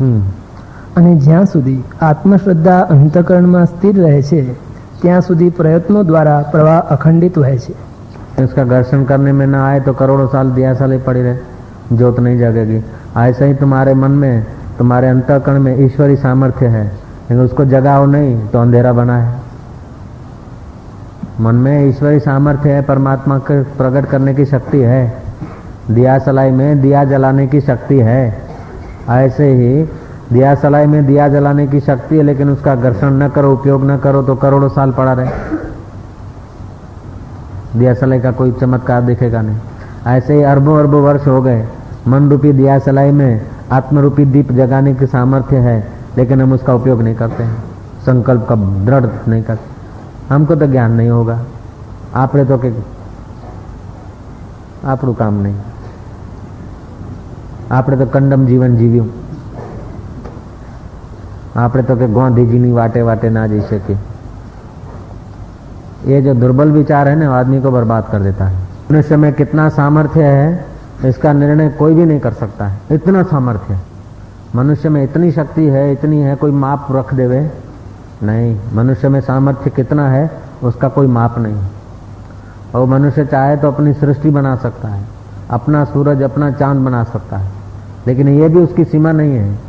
हम्म અને જ્યાં સુધી આત્મશ્રદ્ધા અંતકરણમાં સ્થિર રહે છે ત્યાં સુધી પ્રયત્નો દ્વારા પ્રવાહ અખંડિત રહે છે इसका दर्शन करने में ना आए तो करोड़ों साल दिया साल ही पड़ी रहे ज्योत नहीं जगेगी ऐसे ही तुम्हारे मन में तुम्हारे अंतकरण में ईश्वरी सामर्थ्य है लेकिन उसको जगाओ नहीं तो अंधेरा बना है मन में ईश्वरी सामर्थ्य है परमात्मा के प्रकट करने की शक्ति है दिया सलाई में दिया जलाने की शक्ति है ऐसे ही दिया सलाई में दिया जलाने की शक्ति है लेकिन उसका घर्षण न करो उपयोग न करो तो करोड़ों साल पड़ा रहे दिया सलाई का कोई चमत्कार दिखेगा नहीं ऐसे ही अरबों अरबों वर्ष हो गए मन रूपी दिया सलाई में आत्मरूपी दीप जगाने की सामर्थ्य है लेकिन हम उसका उपयोग नहीं करते हैं संकल्प का दृढ़ नहीं करते हमको तो ज्ञान नहीं होगा આપણે તો કે આપણું કામ નહીં આપણે તો કંડમ જીવન જીવ્યું આપણે તો કે ગાંધીજીની વાટે વાટે ના જઈ શકીએ ये जो दुर्बल विचार है ना आदमी को बर्बाद कर देता है मनुष्य में कितना सामर्थ्य है इसका निर्णय कोई भी नहीं कर सकता है इतना सामर्थ्य मनुष्य में इतनी शक्ति है इतनी है कोई माप रख देवे नहीं मनुष्य में सामर्थ्य कितना है उसका कोई माप नहीं और मनुष्य चाहे तो अपनी सृष्टि बना सकता है अपना सूरज अपना चांद बना सकता है लेकिन ये भी उसकी सीमा नहीं है।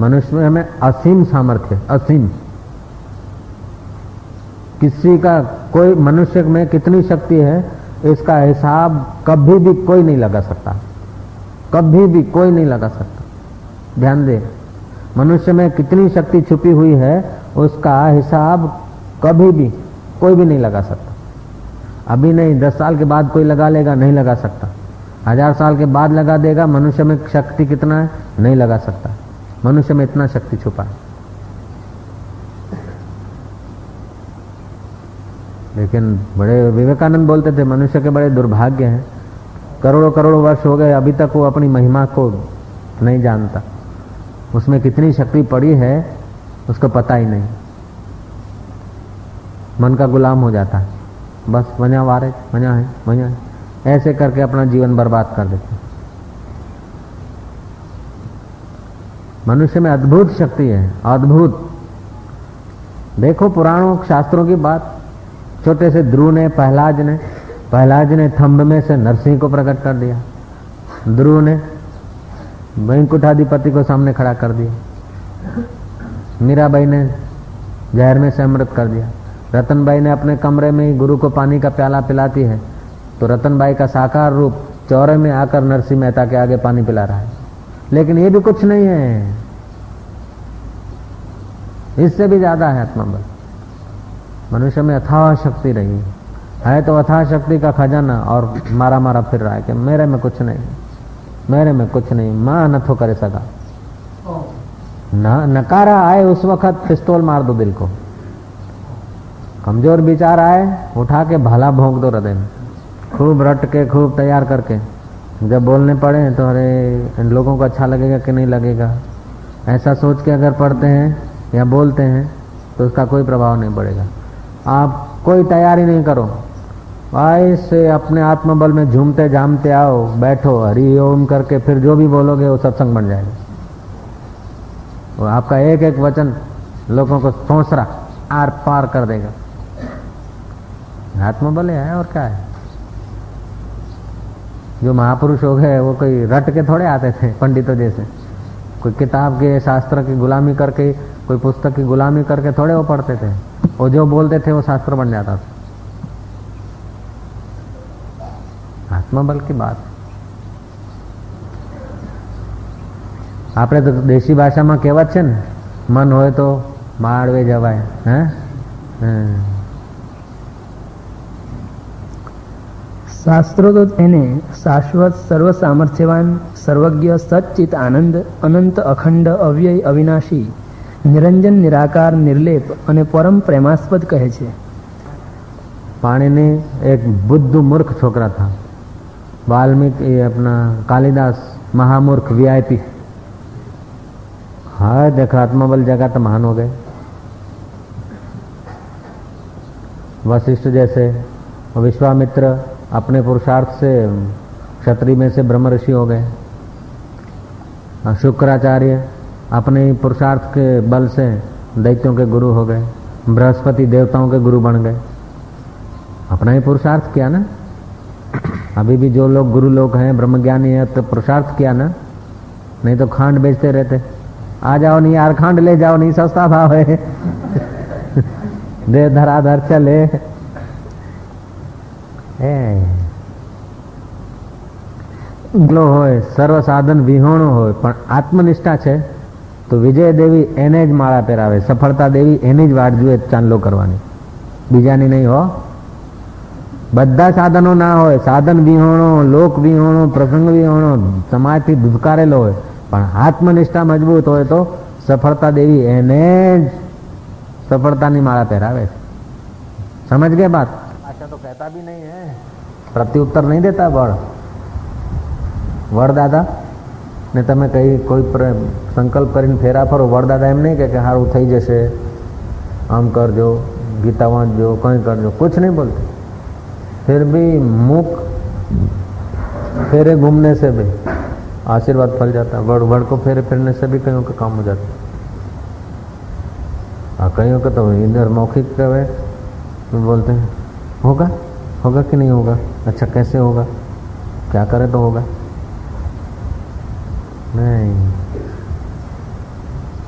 मनुष्य में हमें असीम सामर्थ्य, असीम। किसी का कोई मनुष्य में कितनी शक्ति है, इसका हिसाब कभी भी कोई नहीं लगा सकता। कभी भी कोई नहीं लगा सकता। ध्यान दे, मनुष्य में कितनी शक्ति छुपी हुई है, उसका हिसाब कभी भी कोई भी नहीं लगा सकता। अभी नहीं, दस साल के बाद कोई लगा लेगा, नहीं लगा सकता। हज़ार साल के बाद लगा देगा, मनुष्य में शक्ति कितना है? नहीं लगा सकता। मनुष्य में इतना शक्ति छुपा है। लेकिन बड़े विवेकानंद बोलते थे, मनुष्य के बड़े दुर्भाग्य हैं। करोड़ों करोड़ों वर्ष हो गए, अभी तक वो अपनी महिमा को नहीं जानता। उसमें कितनी शक्ति पड़ी है, उसको पता ही नहीं। मन का गुलाम हो जाता है। बस वजह वारे वजह है वजह है ऐसे करके अपना जीवन बर्बाद कर देते मनुष्य में अद्भुत शक्ति है, अद्भुत। देखो पुराणों शास्त्रों की बात। छोटे से ध्रुव ने, पहलाज ने पहलाज ने थंब में से नरसिंह को प्रकट कर दिया। ध्रुव ने वैकुंठाधिपति को सामने खड़ा कर दिया। मीराबाई ने जहर में से अमृत कर दिया। रतनबाई ने अपने कमरे में ही गुरु को पानी का प्याला पिलाती है। तो रतनबाई का साकार रूप चौरे में आकर नरसिंह मेहता के आगे पानी पिला रहा है। लेकिन ये भी कुछ नहीं है। इससे भी ज़्यादा है आत्मा बल मनुष्य में अथाह शक्ति रही। है तो अथाह शक्ति का खजाना और मारा मारा फिर रहा है कि मेरे में कुछ नहीं। मेरे में कुछ नहीं। माँ नथो करे सका न, नकारा आए उस वक्त पिस्तौल मार दो दिल को। कमज़ोर विचार आए, उठा के भला भोंक दो हृदय में। खूब रट के, खूब तैयार करके। जब बोलने पड़े तो अरे, इन लोगों को अच्छा लगेगा कि नहीं लगेगा? ऐसा सोच के अगर पढ़ते हैं या बोलते हैं तो उसका कोई प्रभाव नहीं पड़ेगा। आप कोई तैयारी नहीं करो। ऐसे अपने आत्मबल में झूमते झामते आओ, बैठो, हरी ओम करके फिर जो भी बोलोगे वो सत्संग बन जाएगा। वो आपका एक एक वचन लोगों को सोचरा आर पार कर देगा। आत्मबल है और क्या है? जो महापुरुष हो गए वो कोई रट के थोड़े आते थे पंडितों जैसे कोई किताब के शास्त्र की गुलामी करके कोई पुस्तक की गुलामी करके थोड़े वो पढ़ते थे वो जो बोलते थे वो शास्त्र बन जाता था આત્મબલ की बात આપણે તો દેશી ભાષામાં કહેવત છે ને મન હોય તો માળવે જવાય હે શાસ્ત્રો તો તેને શાશ્વત સર્વ સામર્થ્યવાન સર્વજ્ઞ સચ્ચિત આનંદ અનંત અખંડ અવ્યય અવિનાશી નિરંજન નિરાકાર નિર્લેપ અને પરમ પ્રેમાસ્પદ કહે છે પાણીની એક બુદ્ધ મૂર્ખ છોકરા था वाल्मीकि अपना कालिदास महामूर्ख वीआईपी हाँ देखा आत्मबल जगह तो महान हो गए वशिष्ठ जैसे विश्वामित्र अपने पुरुषार्थ से, क्षत्रिय में से ब्रह्म ऋषि हो गए। शुक्राचार्य अपने पुरुषार्थ के बल से दैत्यों के गुरु हो गए, बृहस्पति देवताओं के गुरु बन गए। अपना ही पुरुषार्थ किया ना। अभी भी जो लोग गुरु लोग हैं, ब्रह्मज्ञानी है तो पुरुषार्थ किया ना। नहीं तो खांड बेचते रहते। आ जाओ नहीं यार, खांड ले जाओ, नहीं सस्ता भाव है। दे धराधर चले। એકલો હોય, સર્વ સાધન વિહોણો હોય, પણ આત્મનિષ્ઠા છે, તો વિજય દેવી એને જ માળા પહેરાવે, સફળતા દેવી એની જ વાટ જુએ ચાંદલો કરવાની. બીજાની નહીં હો. બધા સાધનો ના હોય, સાધન વિહોણો, લોક વિહોણો, પ્રસંગ વિહોણો, સમાજથી ધુકારેલો હોય, પણ આત્મનિષ્ઠા મજબૂત હોય તો સફળતા દેવી એને જ સફળતાની માળા પહેરાવે સમજ ગઈ બાત? अच्छा तो कहता भी नहीं है પ્રત્યુત્તર નહીં દેતા બળ વડદાદા ને તમે કઈ કોઈ સંકલ્પ કરીને ફેરા ફરો વડદાદા એમ નહીં કે સારું થઈ જશે આમ કરજો ગીતા વાંચજો કંઈ કરજો कुछ नहीं बोलते फिर भी मुख फेरे घूमने से भी आशीर्वाद फल जाता है वड़ वड़ को फेरे फिरने से भी कईयों का काम हो जाता है और कईयों का तो इधर मौखिक कहे बोलते हैं होगा होगा कि नहीं होगा अच्छा कैसे होगा क्या करे तो होगा नहीं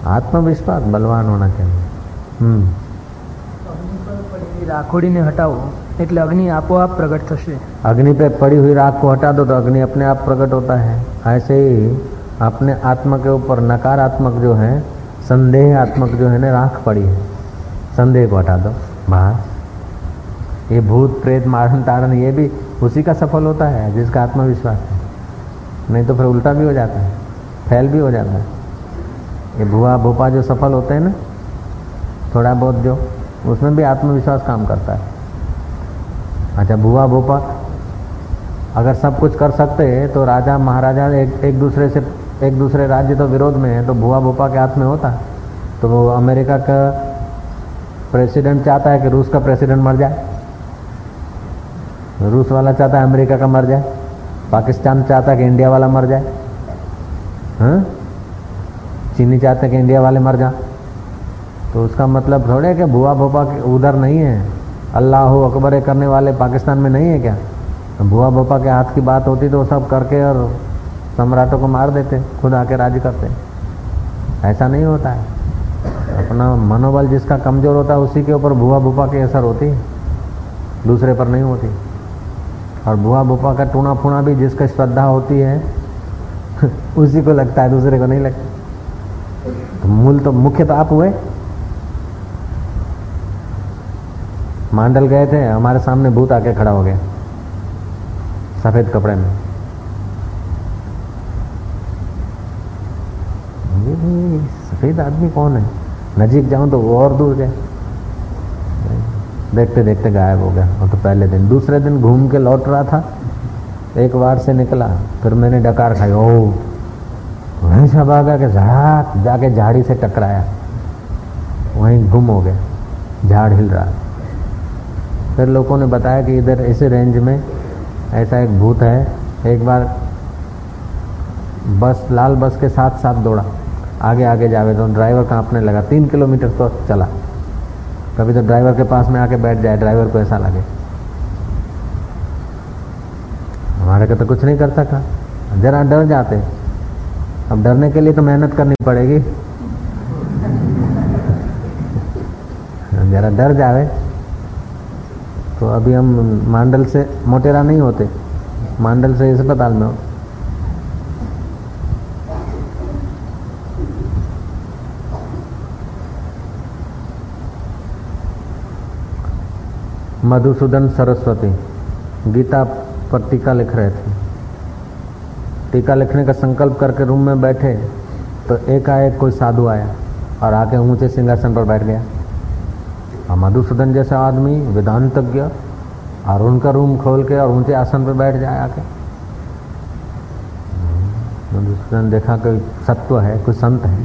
आत्मविश्वास बलवान होना चाहिए हम्म રાખોડીને હટાવો એટલે અગ્નિ આપોઆપ પ્રગટ થશે अग्नि पे पड़ी हुई राख को हटा दो तो अग्नि अपने आप प्रकट होता है ऐसे ही अपने आत्मा के ऊपर नकारात्मक जो है संदेहात्मक जो है ना राख पड़ी है संदेह को हटा दो बाहर ये भूत, प्रेत मारण तारण ये भी उसी का सफल होता है, जिसका आत्मविश्वास है। नहीं तो फिर उल्टा भी हो जाता है, फैल भी हो जाता है। ये भुआ, भोपा जो सफल होते हैं ना, थोड़ा बहुत जो, उसमें भी आत्मविश्वास काम करता है। अच्छा भुआ, भोपा, अगर सब कुछ कर सकते हैं तो राजा, महाराजा एक एक दूसरे से, एक दूसरे राज्य तो विरोध में है तो भुआ, भोपा के हाथ में होता। तो वो अमेरिका का प्रेसिडेंट चाहता है कि रूस का प्रेसिडेंट मर जाए। रूस वाला चाहता है अमेरिका का मर जाए? पाकिस्तान चाहता है कि इंडिया वाला मर जाए? हाँ? चीनी चाहते कि इंडिया वाले मर जाए? तो उसका मतलब थोड़े कि भुआ भोपा उधर नहीं है। अल्लाह अकबर करने वाले पाकिस्तान में नहीं है क्या? भुआ भोपा के हाथ की बात होती तो सब करके और सम्राटों को मार देते, खुद आके राज करते। ऐसा नहीं होता है। अपना मनोबल जिसका कमज़ोर होता है, उसी के ऊपर भुआ भूपा की असर होती दूसरे पर नहीं होती। और भुआ भोपा का टूना फूना भी जिसका श्रद्धा होती है, उसी को लगता है, दूसरे को नहीं लगता। तो मूल तो मुख्य तो आप हुए। मांडल गए थे, हमारे सामने भूत आके खड़ा हो गया, सफ़ेद कपड़े में। सफ़ेद आदमी कौन है? नजीक जाऊँ तो वो और दूर गए। देखते देखते गायब हो गया। और तो पहले दिन। दूसरे दिन घूम के लौट रहा था। एक बार से निकला। फिर मैंने डकार खाई। ओ वहीं सब आ गया कि झाड़ जाके झाड़ी से टकराया। वहीं गुम हो गया। झाड़ हिल रहा। फिर लोगों ने बताया कि इधर ऐसे रेंज में ऐसा एक भूत है। एक बार बस, लाल बस के साथ साथ दौड़ा। आगे आगे जावे तो ड्राइवर कांपने लगा। तीन किलोमीटर तो चला। कभी तो ड्राइवर के पास में आके बैठ जाए, ड्राइवर को ऐसा लगे। हमारे का तो कुछ नहीं कर सका जरा डर जाते। अब डरने के लिए तो मेहनत करनी पड़ेगी। जरा डर जावे तो अभी हम मांडल से, मोटेरा नहीं होते। मांडल से अस्पताल में हो। मधुसूदन सरस्वती, गीता पर टीका लिख रहे थे। टीका लिखने का संकल्प करके रूम में बैठे तो एकाएक कोई साधु आया और आके ऊँचे सिंहासन पर बैठ गया। और मधुसूदन जैसा आदमी, वेदांतज्ञ, और उनका रूम खोल के और ऊँचे आसन पर बैठ जाए आके। मधुसूदन देखा कोई सत्व है, कोई संत है।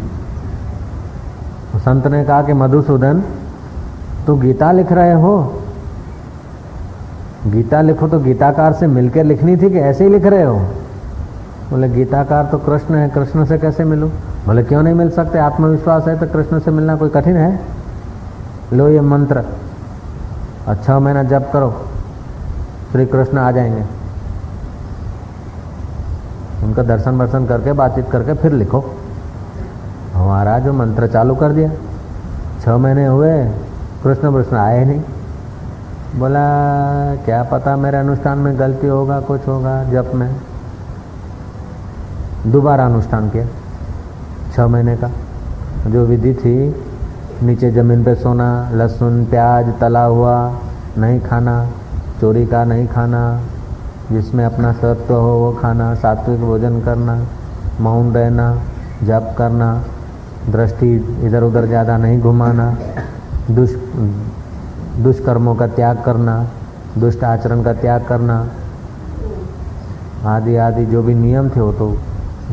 तो संत ने कहा कि मधुसूदन, तू गीता लिख रहे हो? गीता लिखो तो गीताकार से मिलकर लिखनी थी कि ऐसे ही लिख रहे हो? बोले, गीताकार तो कृष्ण है, कृष्ण से कैसे मिलूं? बोले, क्यों नहीं मिल सकते? आत्मविश्वास है तो कृष्ण से मिलना कोई कठिन है? लो ये मंत्र। छह महीना जप करो, श्री कृष्ण आ जाएँगे। उनका दर्शन वर्शन करके, बातचीत करके फिर लिखो। हमारा जो मंत्र चालू कर दिया, छह महीने हुए, कृष्ण कृष्ण आए नहीं। बोला, क्या पता मेरे अनुष्ठान में गलती होगा, कुछ होगा जब मैं? दोबारा अनुष्ठान किया, छह महीने का। जो विधि थी, नीचे ज़मीन पे सोना, लहसुन, प्याज, तला हुआ, नहीं खाना, चोरी का नहीं खाना, जिसमें अपना सत्व हो, वो खाना, सात्विक भोजन करना, मौन रहना, जप करना, दृष्टि इधर उधर ज़्यादा नहीं घुमाना दुष् दुष्कर्मों का त्याग करना, दुष्ट आचरण का त्याग करना, आदि आदि जो भी नियम थे वो तो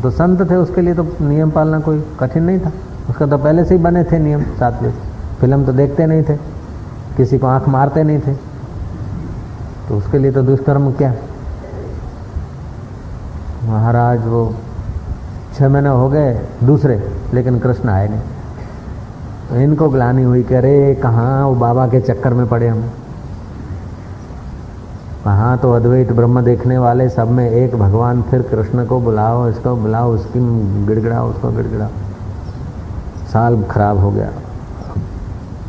तो संत थे, उसके लिए तो नियम पालना कोई कठिन नहीं था। उसका तो पहले से ही बने थे नियम सात्विक फ़िल्म तो देखते नहीं थे, किसी को आँख मारते नहीं थे। तो उसके लिए तो दुष्कर्म क्या? महाराज वो छह महीने हो गए दूसरे, लेकिन कृष्ण आए नहीं। इनको ग्लानी हुई कि अरे कहाँ वो बाबा के चक्कर में पड़े हम। कहाँ तो अद्वैत ब्रह्म देखने वाले, सब में एक भगवान, फिर कृष्ण को बुलाओ, इसको बुलाओ, उसकी गिड़गिड़ाओ, उसको गिड़गिड़ाओ। साल खराब हो गया।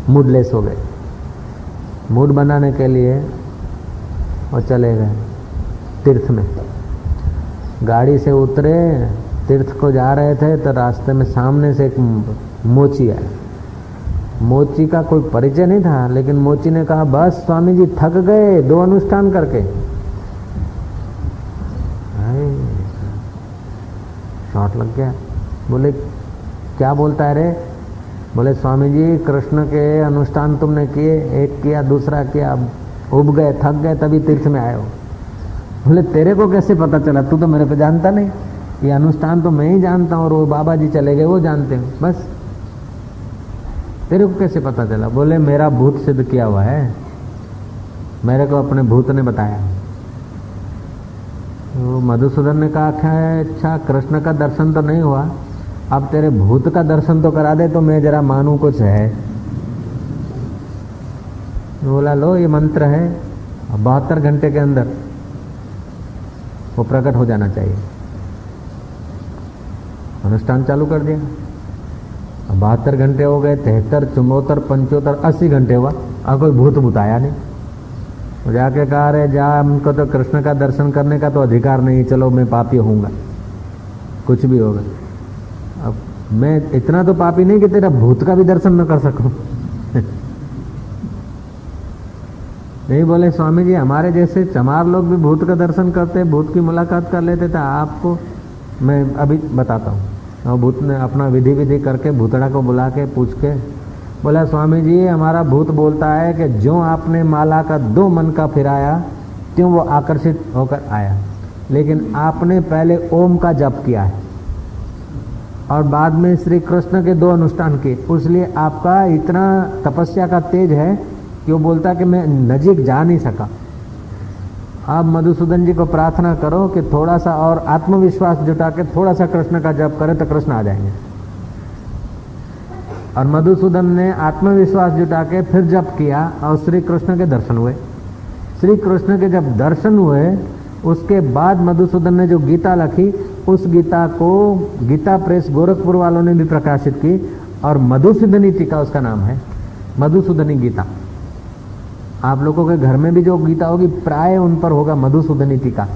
मूडलेस हो गए। मूड बनाने के लिए वो चले गए तीर्थ में। गाड़ी से उतरे, तीर्थ को जा रहे थे तो रास्ते में सामने से एक मोची आया मोची का कोई परिचय नहीं था, लेकिन मोची ने कहा, बस स्वामी जी थक गए, दो अनुष्ठान करके. शॉट लग गया। बोले, क्या बोलता है रे? बोले स्वामी जी कृष्ण के अनुष्ठान तुमने किए, एक किया, दूसरा किया उब गए, थक गए, तभी तीर्थ में आए हो। बोले, तेरे को कैसे पता चला? तू तो मेरे पे जानता नहीं। ये अनुष्ठान तो मैं ही जानता हूँ और वो बाबा जी चले गए, वो जानते हो। बस तेरे को कैसे पता चला? बोले, मेरा भूत सिद्ध किया हुआ है। मेरे को अपने भूत ने बताया। तो मधुसूदन ने कहा क्या है अच्छा कृष्ण का दर्शन तो नहीं हुआ। अब तेरे भूत का दर्शन तो करा दे तो मैं जरा मानू कुछ है। बोला, लो, ये मंत्र है बहत्तर घंटे के अंदर वो प्रकट हो जाना चाहिए। अनुष्ठान चालू कर दिया। बहत्तर घंटे हो गए, तिहत्तर चुम्बोत्तर पंचोत्तर अस्सी घंटे हुआ। अब कोई भूत आया नहीं। जाके कहा अरे जा, हमको तो कृष्ण का दर्शन करने का तो अधिकार नहीं, चलो मैं पापी होऊँगा। कुछ भी होगा। अब मैं इतना तो पापी नहीं कि तेरा भूत का भी दर्शन न कर सकूँ। नहीं बोले, स्वामी जी, हमारे जैसे चमार लोग भी भूत का दर्शन करते, भूत की मुलाकात कर लेते थे आपको मैं अभी बताता हूँ। और भूत ने अपना विधि विधि करके भूतड़ा को बुला के पूछ के बोला स्वामी जी हमारा भूत बोलता है कि जो आपने माला का दो मन का फिराया त्यों वो आकर्षित होकर आया? लेकिन आपने पहले ओम का जप किया है और बाद में श्री कृष्ण के दो अनुष्ठान किए। उसलिए आपका इतना तपस्या का तेज है कि वो बोलता कि मैं नजीक जा नहीं सका। आप मधुसूदन जी को प्रार्थना करो कि थोड़ा सा और आत्मविश्वास जुटा के थोड़ा सा कृष्ण का जप करे तो कृष्ण आ जाएँगे। और मधुसूदन ने आत्मविश्वास जुटा के फिर जप किया और श्री कृष्ण के दर्शन हुए। श्री कृष्ण के जब दर्शन हुए, उसके बाद मधुसूदन ने जो गीता लिखी, उस गीता को गीता प्रेस गोरखपुर वालों ने भी प्रकाशित की और मधुसूदनी टीका उसका नाम है, मधुसूदनी गीता। आप लोगों के घर में भी जो गीता होगी, प्राय उन पर होगा मधुसूदनी टीका।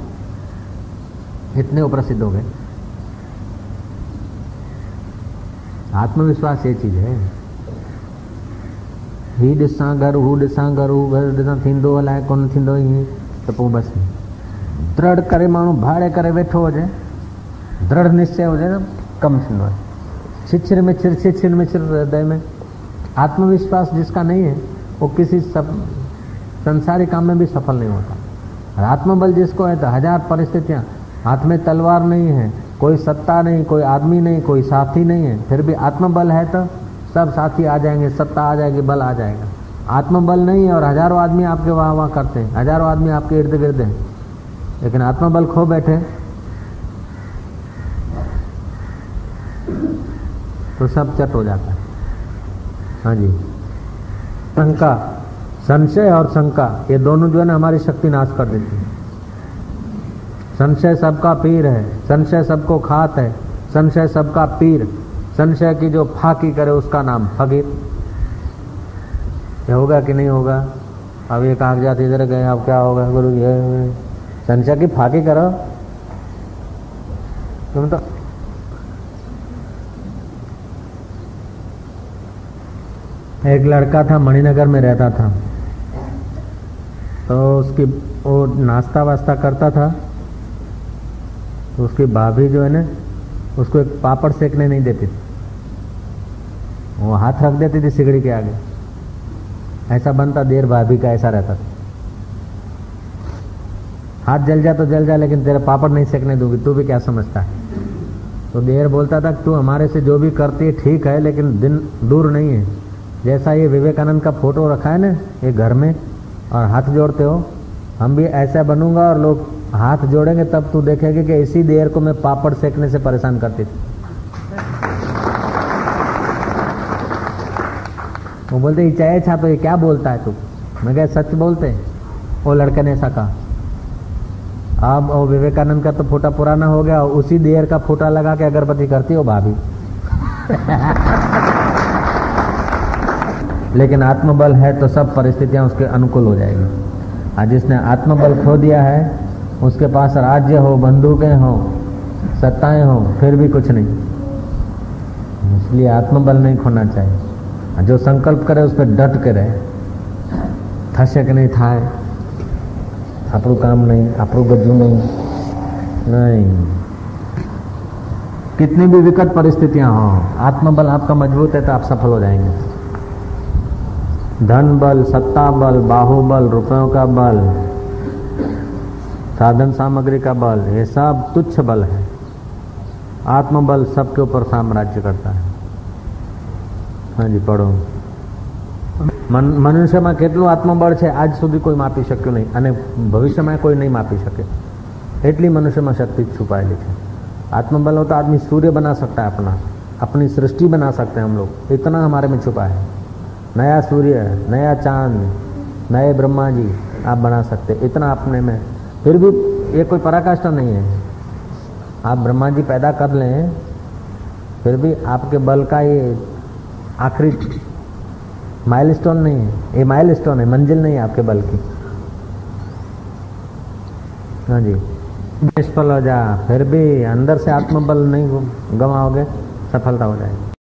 इतने प्रसिद्ध हो गए। आत्मविश्वास ये चीज़ है। ही ॾिसां घर हू ॾिसां घर हू घर ॾिसां थींदो अलाए कोन थींदो ईअं त पोइ बसि दृढ़ करे माण्हू भाड़े करे वेठो हुजे दृढ़ निश्चय हुजे त कमु थींदो आहे छिछिर में मिछिर छिछिर मिछिर हृदय में। आत्मविश्वास जिसका नहीं है, वो किसी सब संसारी काम में भी सफल नहीं होता। और आत्मबल जिसको है तो हज़ार परिस्थितियाँ। हाथ में तलवार नहीं है, कोई सत्ता नहीं, कोई आदमी नहीं, कोई साथी नहीं है। फिर भी आत्मबल है तो सब साथी आ जाएँगे, सत्ता आ जाएगी, बल आ जाएगा। आत्मबल नहीं है और हज़ारों आदमी आपके वहाँ वहाँ करते हैं। हज़ारों आदमी आपके इर्द गिर्द हैं। लेकिन आत्मबल खो बैठे। तो सब चट हो जाता है। हाँ जी। शंका संशय और शंका, ये दोनों जो है ना हमारी शक्ति नाश कर देती है। संशय सबका पीर है, संशय सबको खात है, संशय सबका पीर, संशय की जो फाकी करे उसका नाम फकीर। ये होगा कि नहीं होगा? अब ये कागजात इधर गए, अब क्या होगा? गुरु ये संशय की फाकी करो। तुम तो एक लड़का था, मणिनगर में रहता था। तो उसकी, वो नाश्ता वास्ता करता था। तो उसकी भाभी जो है ना, उसको एक पापड़ सेकने नहीं देती वो हाथ रख देती थी सिगड़ी के आगे। ऐसा बनता, देर भाभी का ऐसा रहता था। हाथ जल जा तो जल जा, लेकिन तेरा पापड़ नहीं सेकने दूँगी, तू भी क्या समझता है? तो देर बोलता था, तू हमारे से जो भी करती है, ठीक है, लेकिन दिन दूर नहीं है। जैसा ये विवेकानंद का फ़ोटो रखा है ना, ये घर में और हाथ जोड़ते हो। हम भी ऐसा बनूँगा और लोग हाथ जोड़ेंगे, तब तू देखेगी कि इसी देर को मैं पापड़ सेकने से परेशान करती थी। वो बोलते चाहे छा तो ये क्या बोलता है तू? मैं क्या सच बोलते वो लड़के ने ऐसा कहा। अब वो विवेकानंद का तो फोटा पुराना हो गया, उसी देर का फोटा लगा के अगरबत्ती करती हो भाभी। लेकिन आत्मबल है तो सब परिस्थितियां उसके अनुकूल हो जाएगी आज जिसने आत्मबल खो दिया है उसके पास राज्य हो बंदूकें हो सत्ताएं हो फिर भी कुछ नहीं इसलिए आत्मबल नहीं खोना चाहिए जो संकल्प करे उस पर डट के रहे थसे કે નહીં થાય આપણું કામ નહીં આપણું ગજું નહીં नहीं कितनी भी विकट परिस्थितियां हो आत्मबल आपका मजबूत है तो आप सफल हो जाएंगे धन बल सत्ता बल बाहुबल रुपयों का बल साधन सामग्री का बल ये सब तुच्छ बल है आत्मबल सबके ऊपर साम्राज्य करता है हाँ जी पढ़ो મનુષ્યમાં કેટલું આત્મબળ છે આજ સુધી કોઈ માપી શક્યું નહીં અને ભવિષ્યમાં કોઈ નહીં માપી શકે એટલી મનુષ્યમાં શક્તિ છુપાયેલી છે आत्मबल हो तो आदमी सूर्य बना सकता है अपना अपनी सृष्टि बना सकते हैं हम लोग इतना हमारे में छुपा है नया सूर्य, नया चाँद, नए ब्रह्मा जी आप बना सकते इतना अपने में। फिर भी ये कोई पराकाष्ठा नहीं है। आप ब्रह्मा जी पैदा कर लें, फिर भी आपके बल का ये आखिरी माइलस्टोन नहीं है। ये माइलस्टोन है, मंजिल नहीं है आपके बल की। हाँ जी। निष्फल हो जा, फिर भी अंदर से आत्मबल नहीं गंवाओगे, सफलता हो जाएगी।